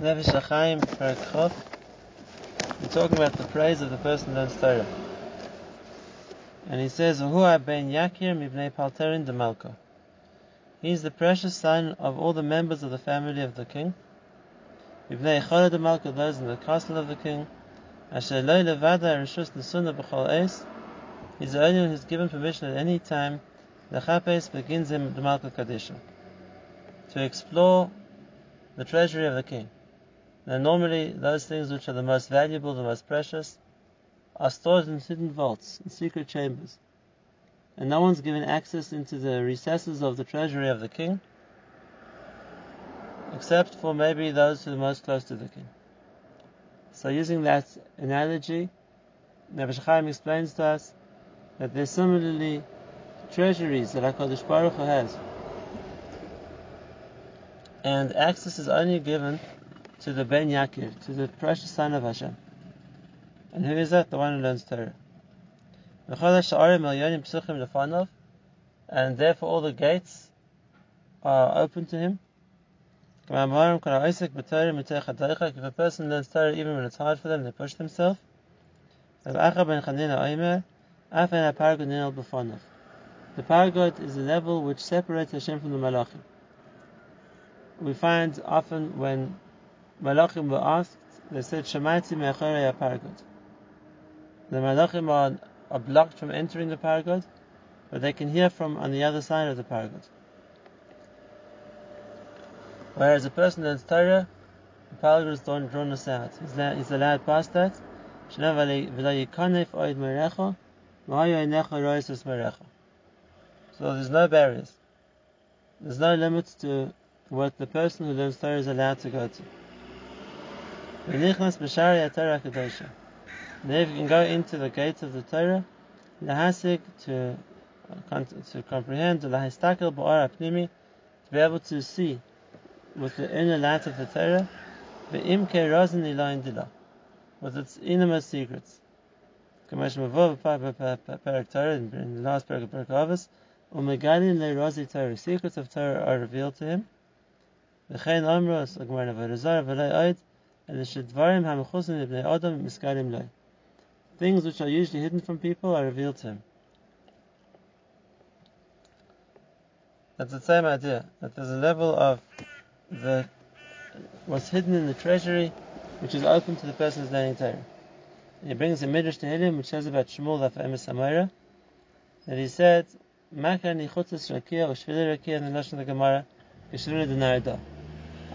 Nefesh HaChaim, Perek Chof. We're talking about the praise of the person who Torah. And he says, V'hu ben Yakir mibnei Palterin de Malka. He is the precious son of all the members of the family of the king. Mibnei Chora de Malka, those in the castle of the king. Asher lo levada rishus nesuna b'chol eis. He's the only one who's given permission at any time. The chapes begins him the Malka Kadisha. To explore the treasury of the king. Now, normally, those things which are the most valuable, the most precious, are stored in hidden vaults, in secret chambers. And no one's given access into the recesses of the treasury of the king, except for maybe those who are most close to the king. So, using that analogy, HaChaim explains to us that there's similarly treasuries that HaKadosh Baruch Hu has. And access is only given to the Ben Yakir, to the precious son of Hashem. And who is that? The one who learns Torah. And therefore all the gates are open to him. If a person learns Torah even when it's hard for them, they push themselves. The paragod is a level which separates Hashem from the Malachim. We find often when Malachim were asked, they said, Shemaiti me'acharei paragod. The Malachim are, are blocked from entering the paragod, but they can hear from on the other side of the paragod. Whereas a person learns Torah, the paragod is drawn, drawn aside. He's, he's allowed past that. So there's no barriers. There's no limits to what the person who learns Torah is allowed to go to. V'nichnas b'shari Torah kadosha. You can go into the gates of the Torah, lahasig to to comprehend lahistakel ba'ara pnimi, to be able to see with the inner light of the Torah, razin ilayin dila, with its innermost secrets. Kamash mavov parak Torah in the last parak of Parak umegalin le'razi Torah, secrets of Torah are revealed to him. V'chein amros, agmar Things which are usually hidden from people are revealed to him. That's the same idea, that there's a level of the what's hidden in the treasury which is open to the person who's learning Torah. He brings a midrash to him which says about Shmuel the famous Amora that he said, Maka nichutzes rakia or shvili rakia in the Lashon of the Gemara, the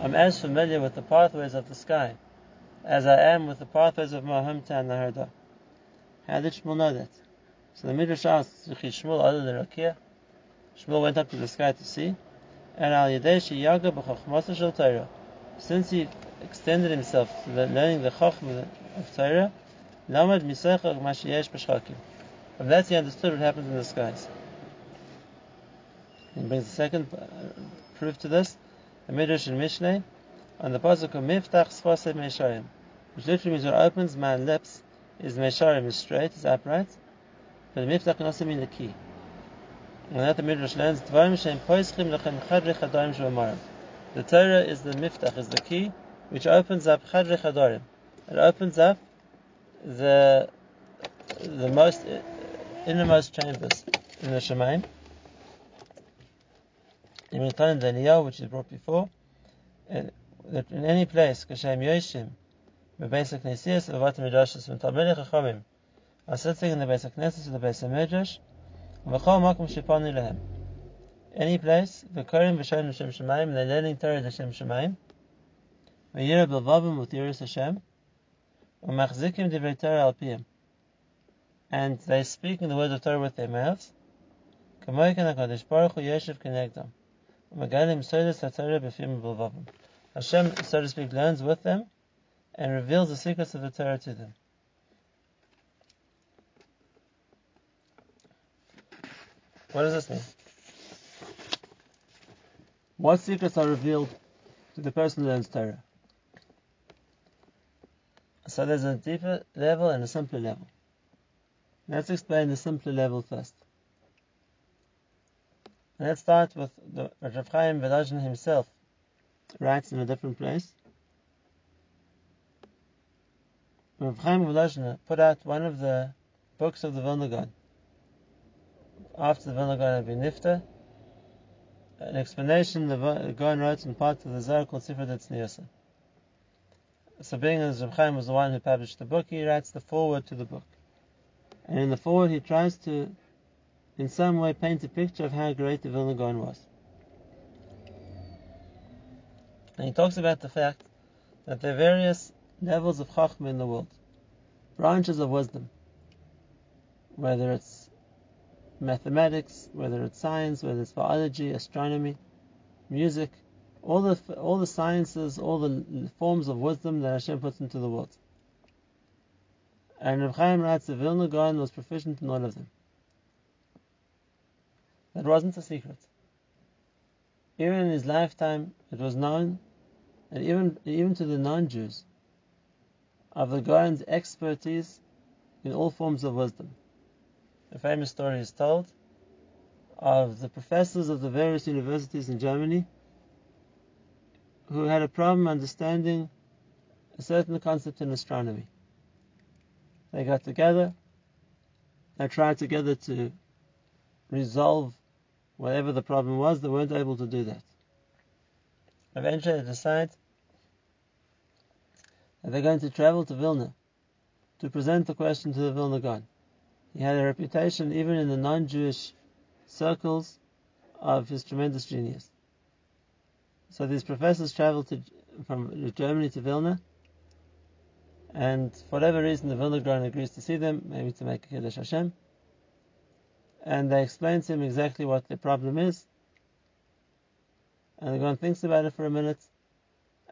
I'm as familiar with the pathways of the sky as I am with the pathways of my hometown, Nehardea. How did Shmuel know that? So the Midrash asks, Shmuel other than Rakia? Shmuel went up to the sky to see, and Al Yadesh Yaga b'Chachmasa Torah. Since he extended himself to learning the Chachma of Torah, Lamad Misechach Mashiyesh B'Shchakim. From that he understood what happens in the skies. He brings the second uh, proof to this, the Midrash in Mishneh, on the pasuk of Miftach Sfasei Mesharim, which literally means what opens my lips is Mesharim, is straight, is upright, but Miftach can also mean the key. And that the Midrash learns, Dvarim Shem Poischim Lechem Chadri Chadarim Shvamarim. The Torah is the Miftach, is the key, which opens up Chadri Chadarim. It opens up the the most innermost chambers in the Shemaim. In the Niyah, which is brought before, that in any place, Kashem Yoshim, Bebeis HaKnesiyas, Bevat HaMidrashis, Talmidei Chachamim, are sitting in the Beis HaKnesiyas, the Beis HaMidrash, V'chol Makom Shipani Lehem. Any place, V'korim V'shoyim L'Shem Shemayim, they're learning Torah L'Shem Shemayim, V'yira B'lvavim U'tiris Hashem, U'machzikim Divrei Torah Al. And they speak in the word of Torah with their mouths, Hashem, so to speak, learns with them and reveals the secrets of the Torah to them. What does this mean? What secrets are revealed to the person who learns Torah? So there's a deeper level and a simpler level. Let's explain the simpler level first. Let's start with the Rav Chaim Volozhin himself writes in a different place Rav Chaim Volozhiner put out one of the books of the Vilna after the Vilna Gaon had been nifta, an explanation the Gaon wrote in part of the Zohar called Sifra Tzniyosa. So being as Rav Chaim was the one who published the book, he writes the foreword to the book. And in the foreword he tries to, in some way, paint a picture of how great the Vilna Gaon was. And he talks about the fact that there are various levels of Chachma in the world, branches of wisdom, whether it's mathematics, whether it's science, whether it's biology, astronomy, music, all the all the sciences, all the forms of wisdom that Hashem puts into the world. And Reb Chaim writes that Vilna Gaon was proficient in all of them. That wasn't a secret. Even in his lifetime, it was known, and even even to the non-Jews, of the Gaon's expertise in all forms of wisdom. A famous story is told of the professors of the various universities in Germany who had a problem understanding a certain concept in astronomy. They got together, they tried together to resolve whatever the problem was, they weren't able to do that. Eventually they decide that they're going to travel to Vilna to present the question to the Vilna Gaon. He had a reputation, even in the non Jewish circles, of his tremendous genius. So these professors traveled to, from Germany to Vilna, and for whatever reason, the Vilna Gaon agrees to see them, maybe to make a Kiddush Hashem. And they explain to him exactly what the problem is. And the Gaon thinks about it for a minute,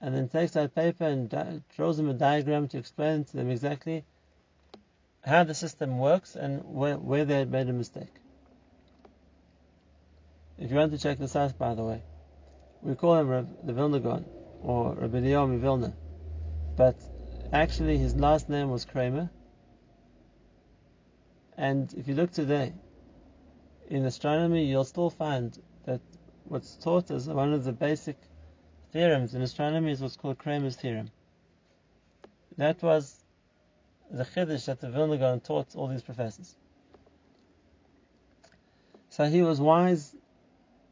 and then takes out paper and di- draws them a diagram to explain to them exactly how the system works and where, where they had made a mistake. If you want to check this out, by the way, we call him Reb, the Vilna Gaon, or Rabbi Eliyahu Vilna, but actually his last name was Kramer. And if you look today, in astronomy, you'll still find that what's taught as one of the basic theorems in astronomy is what's called Kramer's theorem. That was the chiddush that the Vilna Gaon taught all these professors. So he was wise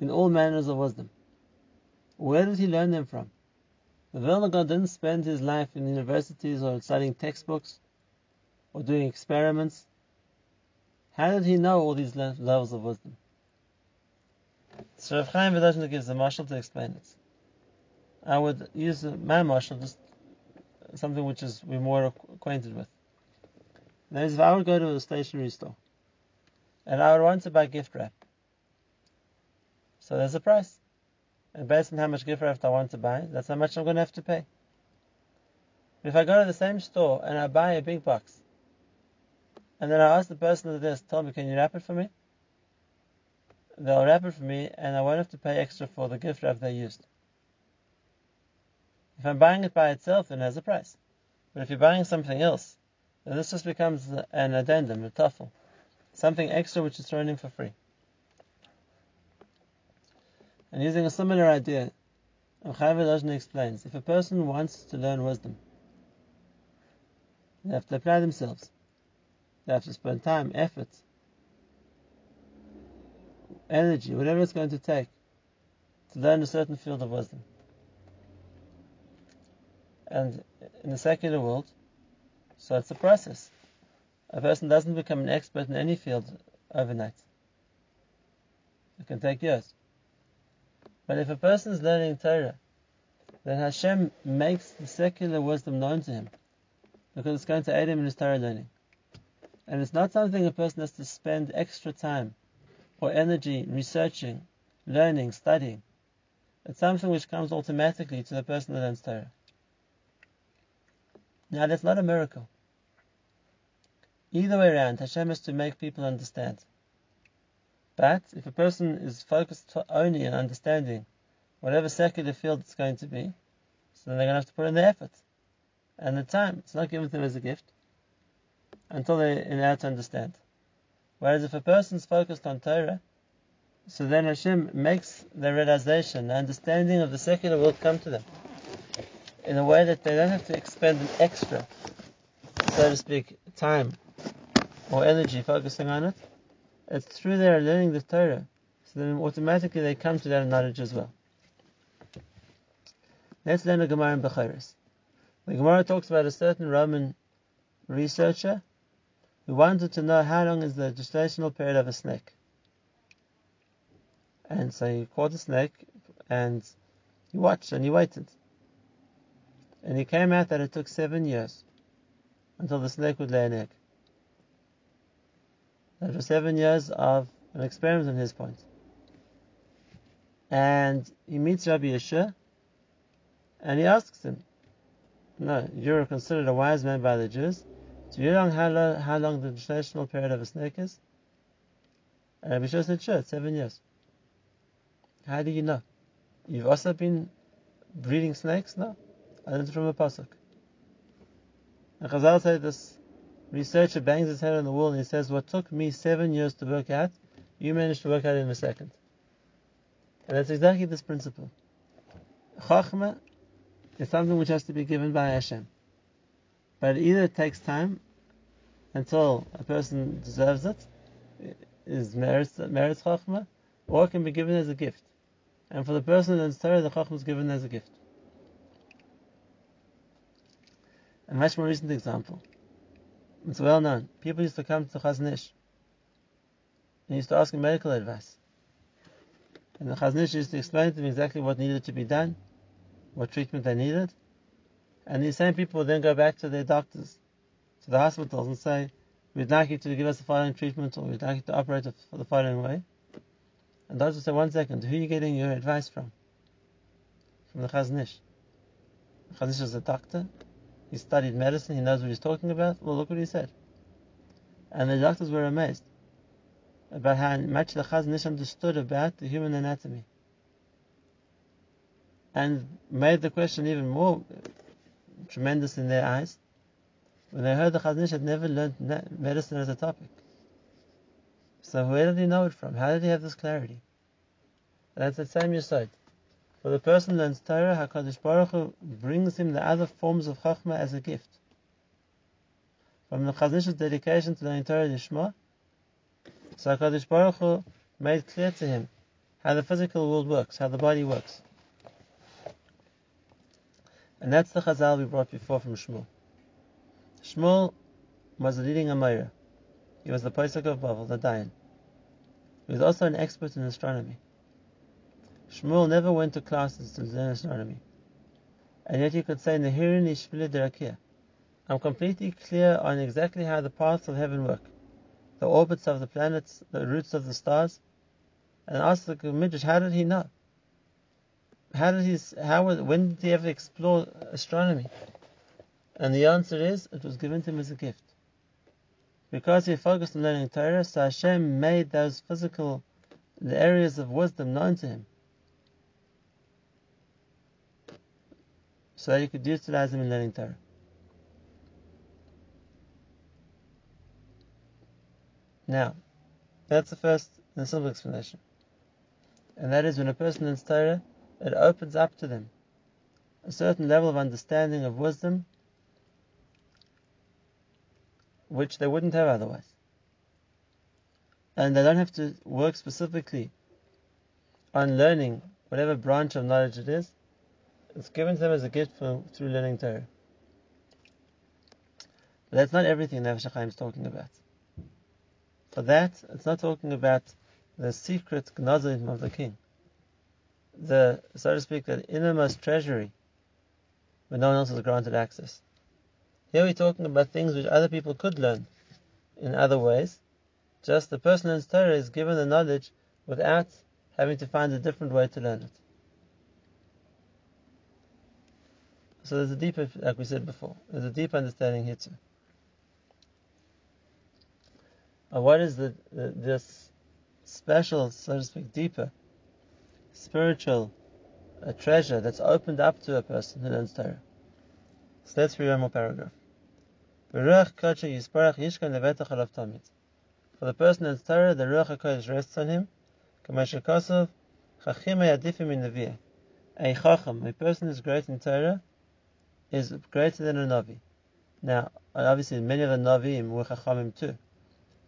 in all manners of wisdom. Where did he learn them from? The Vilna Gaon didn't spend his life in universities or studying textbooks or doing experiments. How did he know all these levels of wisdom? So Rav Chaim Volozhiner gives a mashal to explain it. I would use my mashal, just something which is we're more acquainted with. That is, if I would go to a stationery store and I would want to buy gift wrap, so there's a price. And based on how much gift wrap I want to buy, that's how much I'm going to have to pay. If I go to the same store and I buy a big box, and then I ask the person at the desk, tell me, can you wrap it for me? They'll wrap it for me, and I won't have to pay extra for the gift wrap they used. If I'm buying it by itself, then it has a price. But if you're buying something else, then this just becomes an addendum, a tuffle, something extra which is thrown in for free. And using a similar idea, Chaim Volozhiner explains, if a person wants to learn wisdom, they have to apply themselves. They have to spend time, effort, energy, whatever it's going to take to learn a certain field of wisdom. And in the secular world, so it's a process. A person doesn't become an expert in any field overnight. It can take years. But if a person is learning Torah, then Hashem makes the secular wisdom known to him because it's going to aid him in his Torah learning. And it's not something a person has to spend extra time or energy researching, learning, studying. It's something which comes automatically to the person that learns Torah. Now that's not a miracle. Either way around, Hashem has to make people understand. But if a person is focused only on understanding whatever secular field it's going to be, so then they're going to have to put in the effort and the time. It's not given to them as a gift until they're allowed to understand. Whereas if a person's focused on Torah, so then Hashem makes the realization, the understanding of the secular world come to them in a way that they don't have to expend an extra so to speak, time or energy focusing on it. It's through their learning the Torah. So then automatically they come to that knowledge as well. Let's learn a Gemara in Bechoros. The Gemara talks about a certain Roman researcher who wanted to know how long is the gestational period of a snake. And so he caught a snake and he watched and he waited. And he came out that it took seven years until the snake would lay an egg. That was seven years of an experiment on his point. And he meets Rabbi Yehoshua, and he asks him, No, you're considered a wise man by the Jews. Do you know how long, how long the gestational period of a snake is? And Rabbi Yehoshua said, Sure, it's seven years. How do you know? You've also been breeding snakes? No. I learned from a pasuk. And Chazal say this researcher bangs his head on the wall and he says, What took me seven years to work out, you managed to work out in a second. And that's exactly this principle. Chachma is something which has to be given by Hashem. But either it takes time until a person deserves it, is merits, merits Chachma, or it can be given as a gift. And for the person in Torah, the Chachma is given as a gift. A much more recent example. It's well known. People used to come to Chazon Ish and used to ask him medical advice. And the Chazon Ish used to explain to them exactly what needed to be done, what treatment they needed. And these same people then go back to their doctors, to the hospitals, and say, We'd like you to give us the following treatment, or we'd like you to operate the following way. And would say, One second, who are you getting your advice from? From the Chazon Ish. The Chazon Ish is a doctor, he studied medicine, he knows what he's talking about. Well, look what he said. And the doctors were amazed about how much the Chazon Ish understood about the human anatomy. And made the question even more tremendous in their eyes when they heard the Chazon Ish had never learned medicine as a topic. So where did he know it from? How did he have this clarity? And that's the same Yisod. For the person learns Torah, HaKadosh Baruch Hu brings him the other forms of Chachma as a gift. From the Chazon Ish's dedication to learning Torah Lishma, so HaKadosh Baruch Hu made clear to him how the physical world works, how the body works. And that's the Chazal we brought before from Shmuel. Shmuel was the leading Amora. He was the Pesach of Bavel, the Dayan. He was also an expert in astronomy. Shmuel never went to classes to learn astronomy. And yet you could say, Nehirin Ishvile Derakia. I'm completely clear on exactly how the paths of heaven work, the orbits of the planets, the routes of the stars. And ask the Midrash, how did he know? How did he, how, when did he ever explore astronomy? And the answer is, it was given to him as a gift. Because he focused on learning Torah, so Hashem made those physical the areas of wisdom known to him. so that he could utilize them in learning Torah. Now, that's the first and simple explanation. And that is when a person learns Torah, it opens up to them a certain level of understanding of wisdom which they wouldn't have otherwise. And they don't have to work specifically on learning whatever branch of knowledge it is, it's given to them as a gift for, through learning Torah. But that's not everything that Chaim is talking about. For that, it's not talking about the secret gnazim of the king. The, so to speak, the innermost treasury where no one else has granted access. Here we're talking about things which other people could learn in other ways. Just the person in Torah is given the knowledge without having to find a different way to learn it. So there's a deeper, like we said before, there's a deep understanding here too. What is the, the, this special, so to speak, deeper spiritual uh, treasure that's opened up to a person who learns Torah? So let's read one more paragraph. For the person learns Torah, the Ruach HaKodesh rests on him. A chacham, a person who is great in Torah, is greater than a Navi. Now, obviously, many of the Navim were Chachamim too.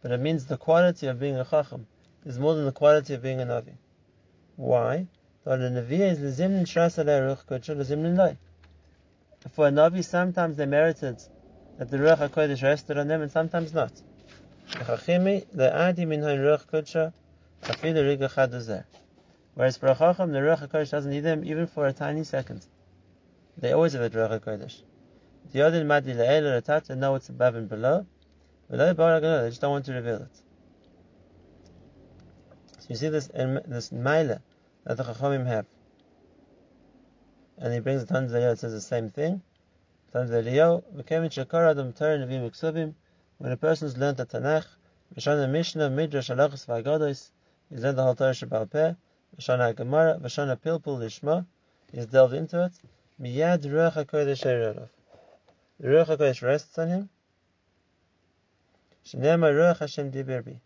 But it means the quality of being a Chacham is more than the quality of being a Navi. Why? For a Navi, sometimes they merited that the Ruach HaKodesh rested on them, and sometimes not. Whereas for a Chacham, the Ruach HaKodesh doesn't need them even for a tiny second. They always have a Ruach HaKodesh. The Yodin Madi Le'el Ratata know what's above and below. Below They just don't want to reveal it. So you see this this Maila that the Chachamim have. And he brings the Tans it says the same thing. When a person's learned the Tanakh, Vishana Mishnah, Midrash, Halachas, Vagados, he's learned the whole Torah Shabbat Peh, Vashana Gemara, Vashana Pilpul Lishma, he's delved into it. Miyad Ruach HaKodesh Erev. The Ruach HaKodesh rests on him. Shnema Ruach Hashem Diberbi.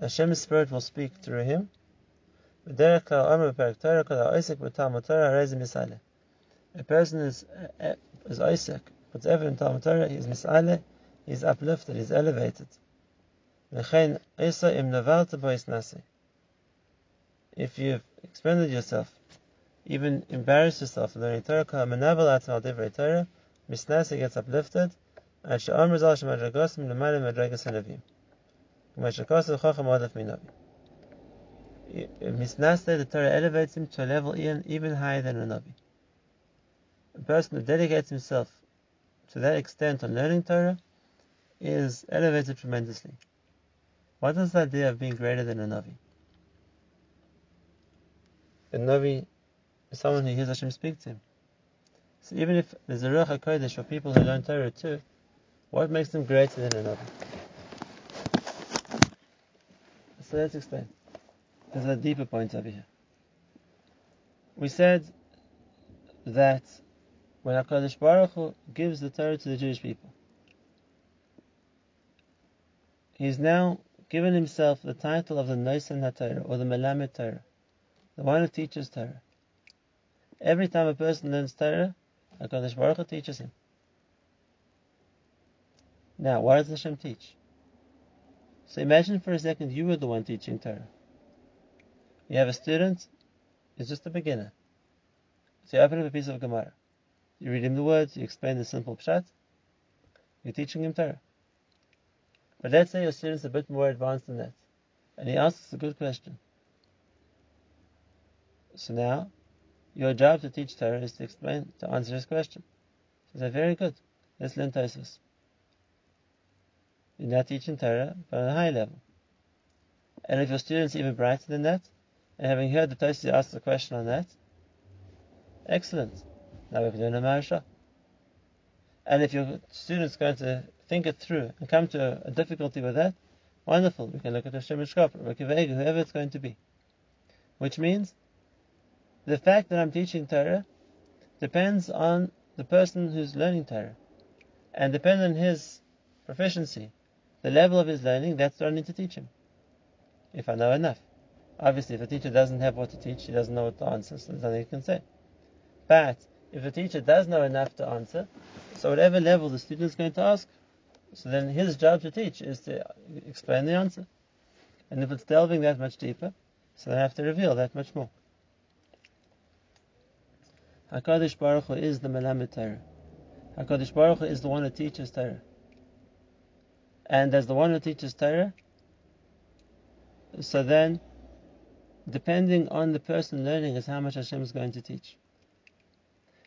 Hashem's Spirit will speak through him. A person is uh, uh, is Isaac, whatever in Talmud Torah, he is misale, he is uplifted, he is elevated. If you've expended yourself, even embarrassed yourself in learning Torah, Torah, Misnasi gets uplifted, and Sha'am Rizal Shemadragosim Lemale Madragas Hanavim. Mashakasu Chacham Adaf Minavi. Misnase, the Torah elevates him to a level even even higher than a Navi. A person who dedicates himself to that extent on learning Torah is elevated tremendously. What is the idea of being greater than a Navi? A Navi is someone who hears Hashem speak to him. So even if there's a Ruach HaKodesh for people who learn Torah too, what makes them greater than a another? So let's explain. There's a deeper point over here. We said that when HaKadosh Baruch Hu gives the Torah to the Jewish people, he's now given himself the title of the Noisan HaTorah, or the Melamed Torah, the one who teaches Torah. Every time a person learns Torah, HaKadosh Baruch Hu teaches him. Now, what does Hashem teach? So imagine for a second you were the one teaching Torah. You have a student, he's just a beginner. So you open up a piece of Gemara. You read him the words, you explain the simple pshat, you're teaching him Torah. But let's say your student's a bit more advanced than that, and he asks a good question. So now, your job to teach Torah is to explain, to answer his question. So say, very good. Let's learn Tosfos. You're not teaching Torah, but on a high level. And if your student's even brighter than that, and having heard the Tosfos ask the question on that, excellent. Now we can learn a Maharsha. And if your student's going to think it through and come to a, difficulty with that, wonderful. We can look at the Shemesh whoever it's going to be. Which means the fact that I'm teaching Torah depends on the person who's learning Torah. And depends on his proficiency, the level of his learning, that's what I need to teach him. If I know enough. Obviously, if a teacher doesn't have what to teach, he doesn't know what to answer, so there's nothing he can say. But if a teacher does know enough to answer, so whatever level the student is going to ask, so then his job to teach is to explain the answer. And if it's delving that much deeper, so then I have to reveal that much more. HaKadosh Baruch Hu is the Melamed Torah. HaKadosh Baruch Hu is the one who teaches Torah. And as the one who teaches Torah, so then, depending on the person learning is how much Hashem is going to teach.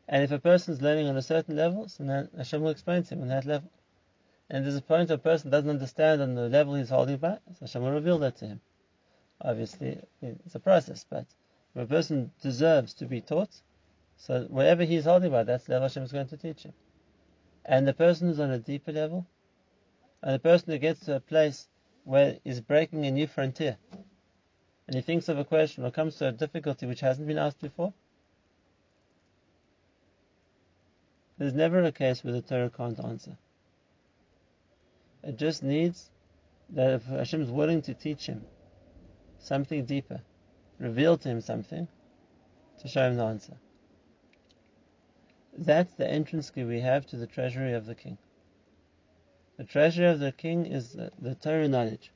And if a person is learning on a certain level, so then Hashem will explain to him on that level. And there's a point where a person doesn't understand on the level he's holding by, so Hashem will reveal that to him. Obviously, it's a process, but a person deserves to be taught, so whatever he's holding by, that's the level Hashem is going to teach him. And the person who's on a deeper level, and the person who gets to a place where he's breaking a new frontier, and he thinks of a question or comes to a difficulty which hasn't been asked before, there's never a case where the Torah can't answer. It just needs that if is willing to teach him something deeper, reveal to him something, to show him the answer. That's the entrance key we have to the treasury of the king. The treasury of the king is the, the Torah knowledge.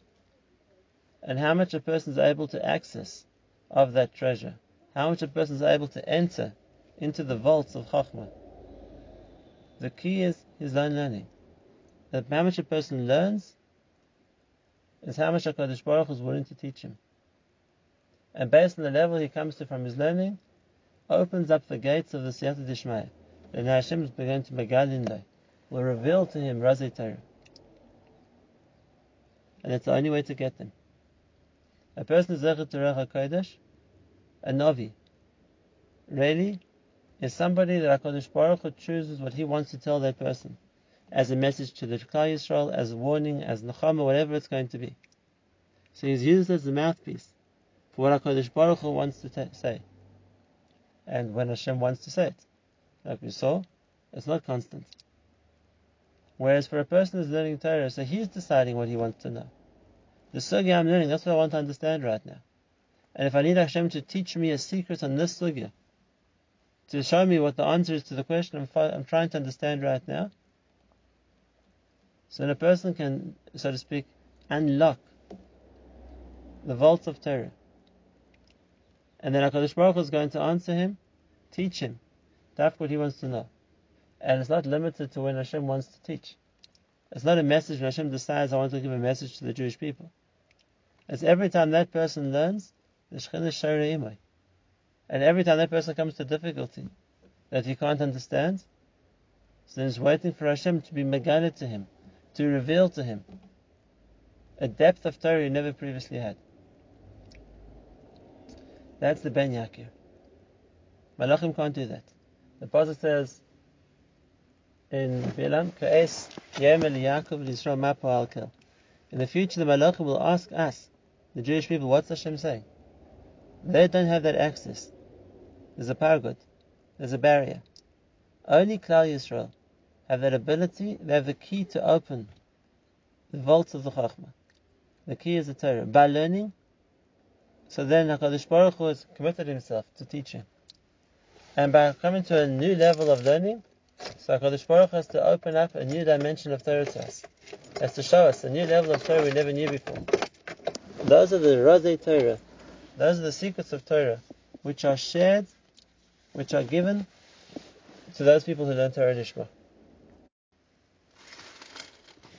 And how much a person is able to access of that treasure. How much a person is able to enter into the vaults of Chachma. The key is his own learning. That how much a person learns is how much HaKadosh Baruch is willing to teach him. And based on the level he comes to from his learning, opens up the gates of the Siyata Dishmaya. Then Hashem is beginning to Megalin will reveal to him Razei Torah. And it's the only way to get them. A person is Zechet Torah HaKodesh, a Navi, really, is somebody that HaKadosh Baruch Hu chooses what he wants to tell that person as a message to the Klal Yisrael, as a warning, as Nechama, whatever it's going to be. So he's used as the mouthpiece for what HaKadosh Baruch Hu wants to t- say. And when Hashem wants to say it. Like we saw, it's not constant. Whereas for a person who's learning Torah, so he's deciding what he wants to know. The sugya I'm learning, that's what I want to understand right now. And if I need Hashem to teach me a secret on this sugya, to show me what the answer is to the question I'm, I'm trying to understand right now, so then a person can, so to speak, unlock the vaults of Torah. And then HaKadosh Baruch Hu is going to answer him, teach him, that's what he wants to know. And it's not limited to when Hashem wants to teach. It's not a message when Hashem decides I want to give a message to the Jewish people. It's every time that person learns, the Shekhinah Shara Imai. And every time that person comes to difficulty that he can't understand, so then he's waiting for Hashem to be megalit to him, to reveal to him a depth of Torah he never previously had. That's the Ben Yakir. Malachim can't do that. The Pasuk says in Bilam, Ka'es Yemel Yaakov Yisrael Mapo Alkel. In the future, the Malachim will ask us, the Jewish people, what's Hashem saying? They don't have that access. There's a paragod. There's a barrier. Only Klal Yisrael have that ability. They have the key to open the vaults of the Chachma. The key is the Torah. By learning, so then HaKadosh Baruch Hu has committed himself to teaching. And by coming to a new level of learning, so HaKadosh Baruch Hu has to open up a new dimension of Torah to us. Has to show us a new level of Torah we never knew before. Those are the Razei Torah. Those are the secrets of Torah, which are shared which are given to those people who learn Torah Lishma.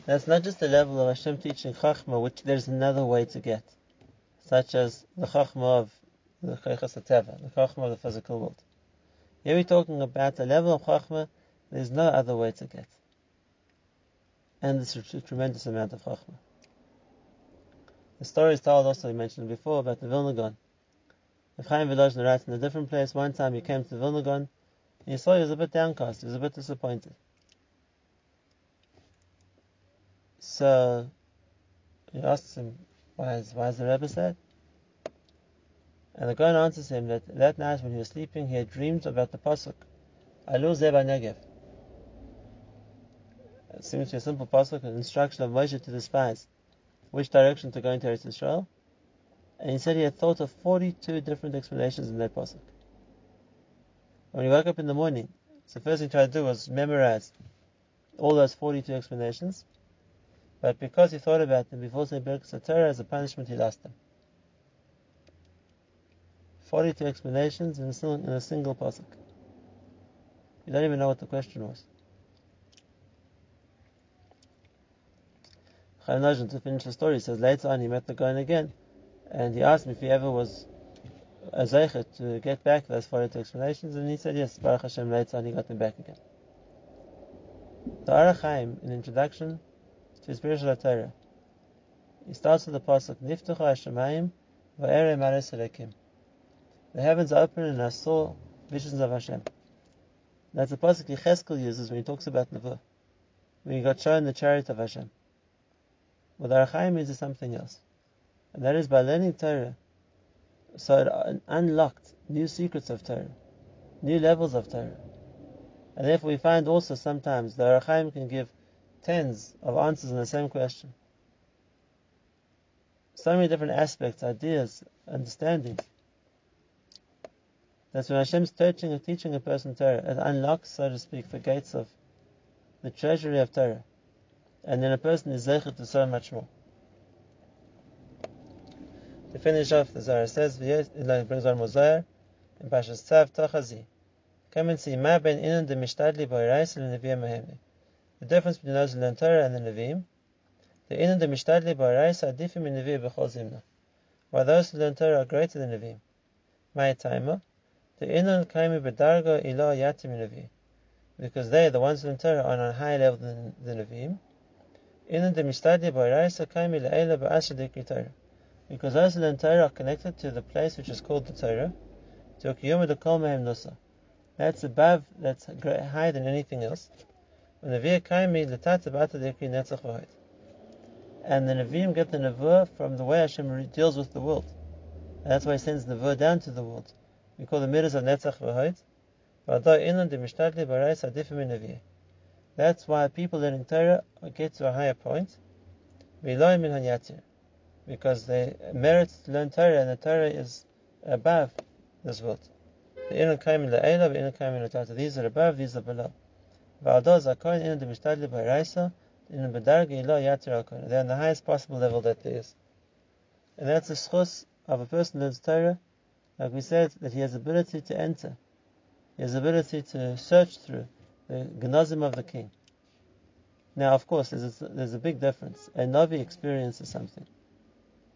That's not just the level of Hashem teaching Chachma, which there's another way to get, such as the Chachma of the Chaychas the Chachma of the physical world. Here we're talking about a level of Chachma there's no other way to get. And there's a tremendous amount of Chachma. The story is told also, we mentioned before, about the Vilna Gaon. If Chaim Volozhin writes in a different place, one time he came to Vilna Gaon, and he saw he was a bit downcast, he was a bit disappointed. So he asks him, why is, why is the Rebbe sad? And the Gaon answers him that that night when he was sleeping, he had dreamed about the Pasuk, Alu Zeba Negev. It seems to be a simple Pasuk, an instruction of Moshe to the spies, which direction to go into Eretz Israel. And he said he had thought of 42 different explanations in that pasuk. When he woke up in the morning, the first thing he tried to do was memorize all those 42 explanations. But because he thought about them before saying Birkas Torah as a punishment, he lost them. 42 explanations in a, single, in a single pasuk. You don't even know what the question was. Chaim to finish the story, He says later on he met the Gaon again, and he asked me if he ever was a zeichet to get back those 42 explanations, and he said yes, Baruch Hashem later on he got them back again. The Ohr HaChaim, in introduction to spiritual Torah, he starts with the pasuk Niftucha Hashemayim va'ere mares Elekim. The heavens are open and I saw visions of Hashem. That's the pasuk Yecheskel uses when he talks about Nevuah, when he got shown the chariot of Hashem. What Ohr HaChaim means is something else. And that is by learning Torah. So it unlocked new secrets of Torah, new levels of Torah. And therefore we find also sometimes the Ohr HaChaim can give tens of answers on the same question. So many different aspects, ideas, understandings. That's when Hashem's teaching teaching a person Torah, it unlocks, so to speak, the gates of the treasury of Torah. And then a person is zeichet to so much more. To finish off, the Zohar says, it brings on Mosaiah in Pashas Tzav Tachazi. Come and see Ma ben inan de mishtadli boirais and Nevi'im mahemni. The difference between those who learn Torah and the Nevi'im. The inan de mishtadli boirais are different in Nevi'im b'chol zimna. While those who learn Torah are greater than Nevi'im. My timer. The inan kaimi b'darga ila yatim Nevi'im. Because they, the ones who learn Torah, are on a higher level than the Nevi'im. Inan de mishtadli because those and Torah are connected to the place which is called the Torah, to Kol Nusa. That's above, that's higher than anything else. The. And the Nevi'im get the Nevuah from the way Hashem deals with the world. And that's why He sends the Nevuah down to the world. We call the midas of Netzach Vahit. That's why people learning Torah get to a higher point because they merit to learn Torah, and the Torah is above this world. The inner in the inner kaim in the Tata. These are above, these are below. They're on the highest possible level that there is. And that's the schus of a person who learns Torah, like we said, that he has ability to enter. He has ability to search through the genazim of the king. Now, of course, there's a, there's a big difference. A Navi experiences something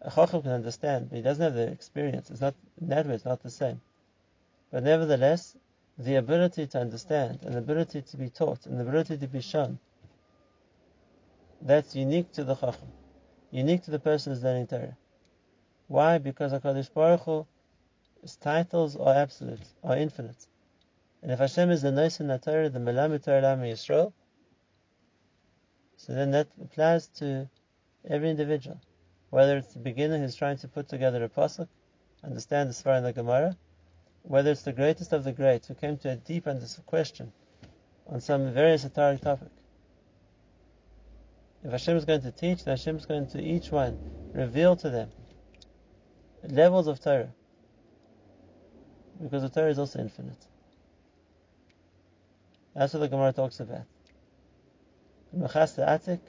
a chacham can understand, but he doesn't have the experience. It's not in that way. It's not the same. But nevertheless, the ability to understand, and the ability to be taught, and the ability to be shown, that's unique to the chacham, unique to the person who's learning Torah. Why? Because Hakadosh Baruch Hu's titles are absolute, are infinite. And if Hashem is the Noisen Torah, the Melamed Torah Yisrael, so then that applies to every individual whether it's the beginner who's trying to put together a pasuk, understand the Svar and the Gemara, whether it's the greatest of the great who came to a deep question on some very esoteric topic. If Hashem is going to teach, then Hashem is going to each one reveal to them levels of Torah. Because the Torah is also infinite. That's what the Gemara talks about. Atik,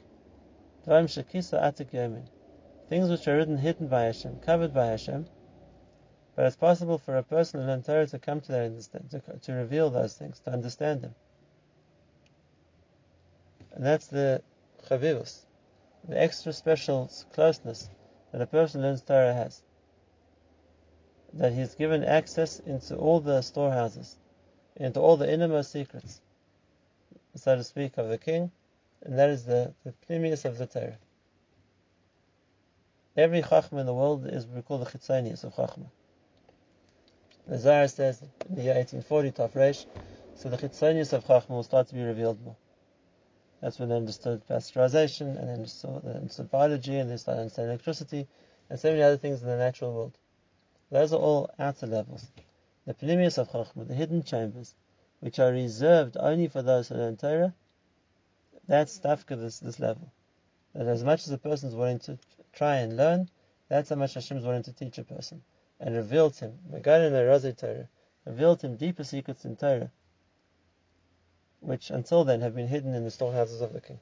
Atik things which are written hidden by Hashem, covered by Hashem. But it's possible for a person in Torah to come to that understand, to, to reveal those things, to understand them. And that's the chavivus, the extra special closeness that a person learns Torah has. That he's given access into all the storehouses, into all the innermost secrets, so to speak, of the king, and that is the, the pnimius of the Torah. Every Chachma in the world is we call the Chitzonius of Chachma. The Zohar says in the year 1840, Tafresh, so the Chitzonius of Chachma will start to be revealed more. That's when they understood pasteurization, and then understood, they understood biology, and they started understanding electricity, and so many other things in the natural world. Those are all outer levels. The Pnimius of Chachma, the hidden chambers, which are reserved only for those who learn Torah, that's Tafka, this, this level. That as much as a person is willing to try and learn, that's how much Hashem is willing to teach a person. And revealed to him, Megan and Torah, revealed to him deeper secrets in Torah, which until then have been hidden in the storehouses of the king.